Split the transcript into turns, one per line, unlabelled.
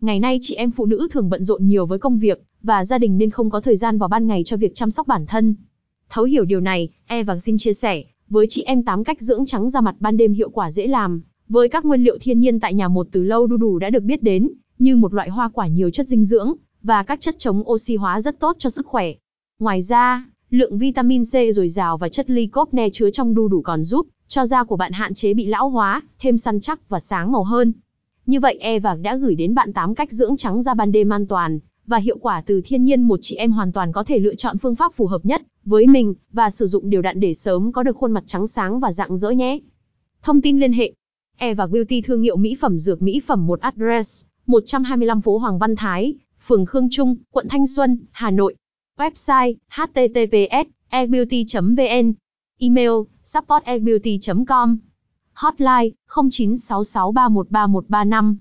Ngày nay chị em phụ nữ thường bận rộn nhiều với công việc và gia đình nên không có thời gian vào ban ngày cho việc chăm sóc bản thân. Thấu hiểu điều này, E Vàng xin chia sẻ với chị em 8 cách dưỡng trắng da mặt ban đêm hiệu quả dễ làm. Với các nguyên liệu thiên nhiên tại nhà một từ lâu đu đủ đã được biết đến, như một loại hoa quả nhiều chất dinh dưỡng, và các chất chống oxy hóa rất tốt cho sức khỏe. Ngoài ra, lượng vitamin C dồi dào và chất lycopene chứa trong đu đủ còn giúp cho da của bạn hạn chế bị lão hóa, thêm săn chắc và sáng màu hơn. Như vậy Eva đã gửi đến bạn 8 cách dưỡng trắng da ban đêm an toàn và hiệu quả từ thiên nhiên một chị em hoàn toàn có thể lựa chọn phương pháp phù hợp nhất với mình và sử dụng điều đặn để sớm có được khuôn mặt trắng sáng và rạng rỡ nhé. Thông tin liên hệ Eva Beauty thương hiệu mỹ phẩm dược mỹ phẩm một address 125 phố Hoàng Văn Thái, phường Khương Trung, quận Thanh Xuân, Hà Nội. Website https ebeauty.vn Email support e com Hotline 0966313135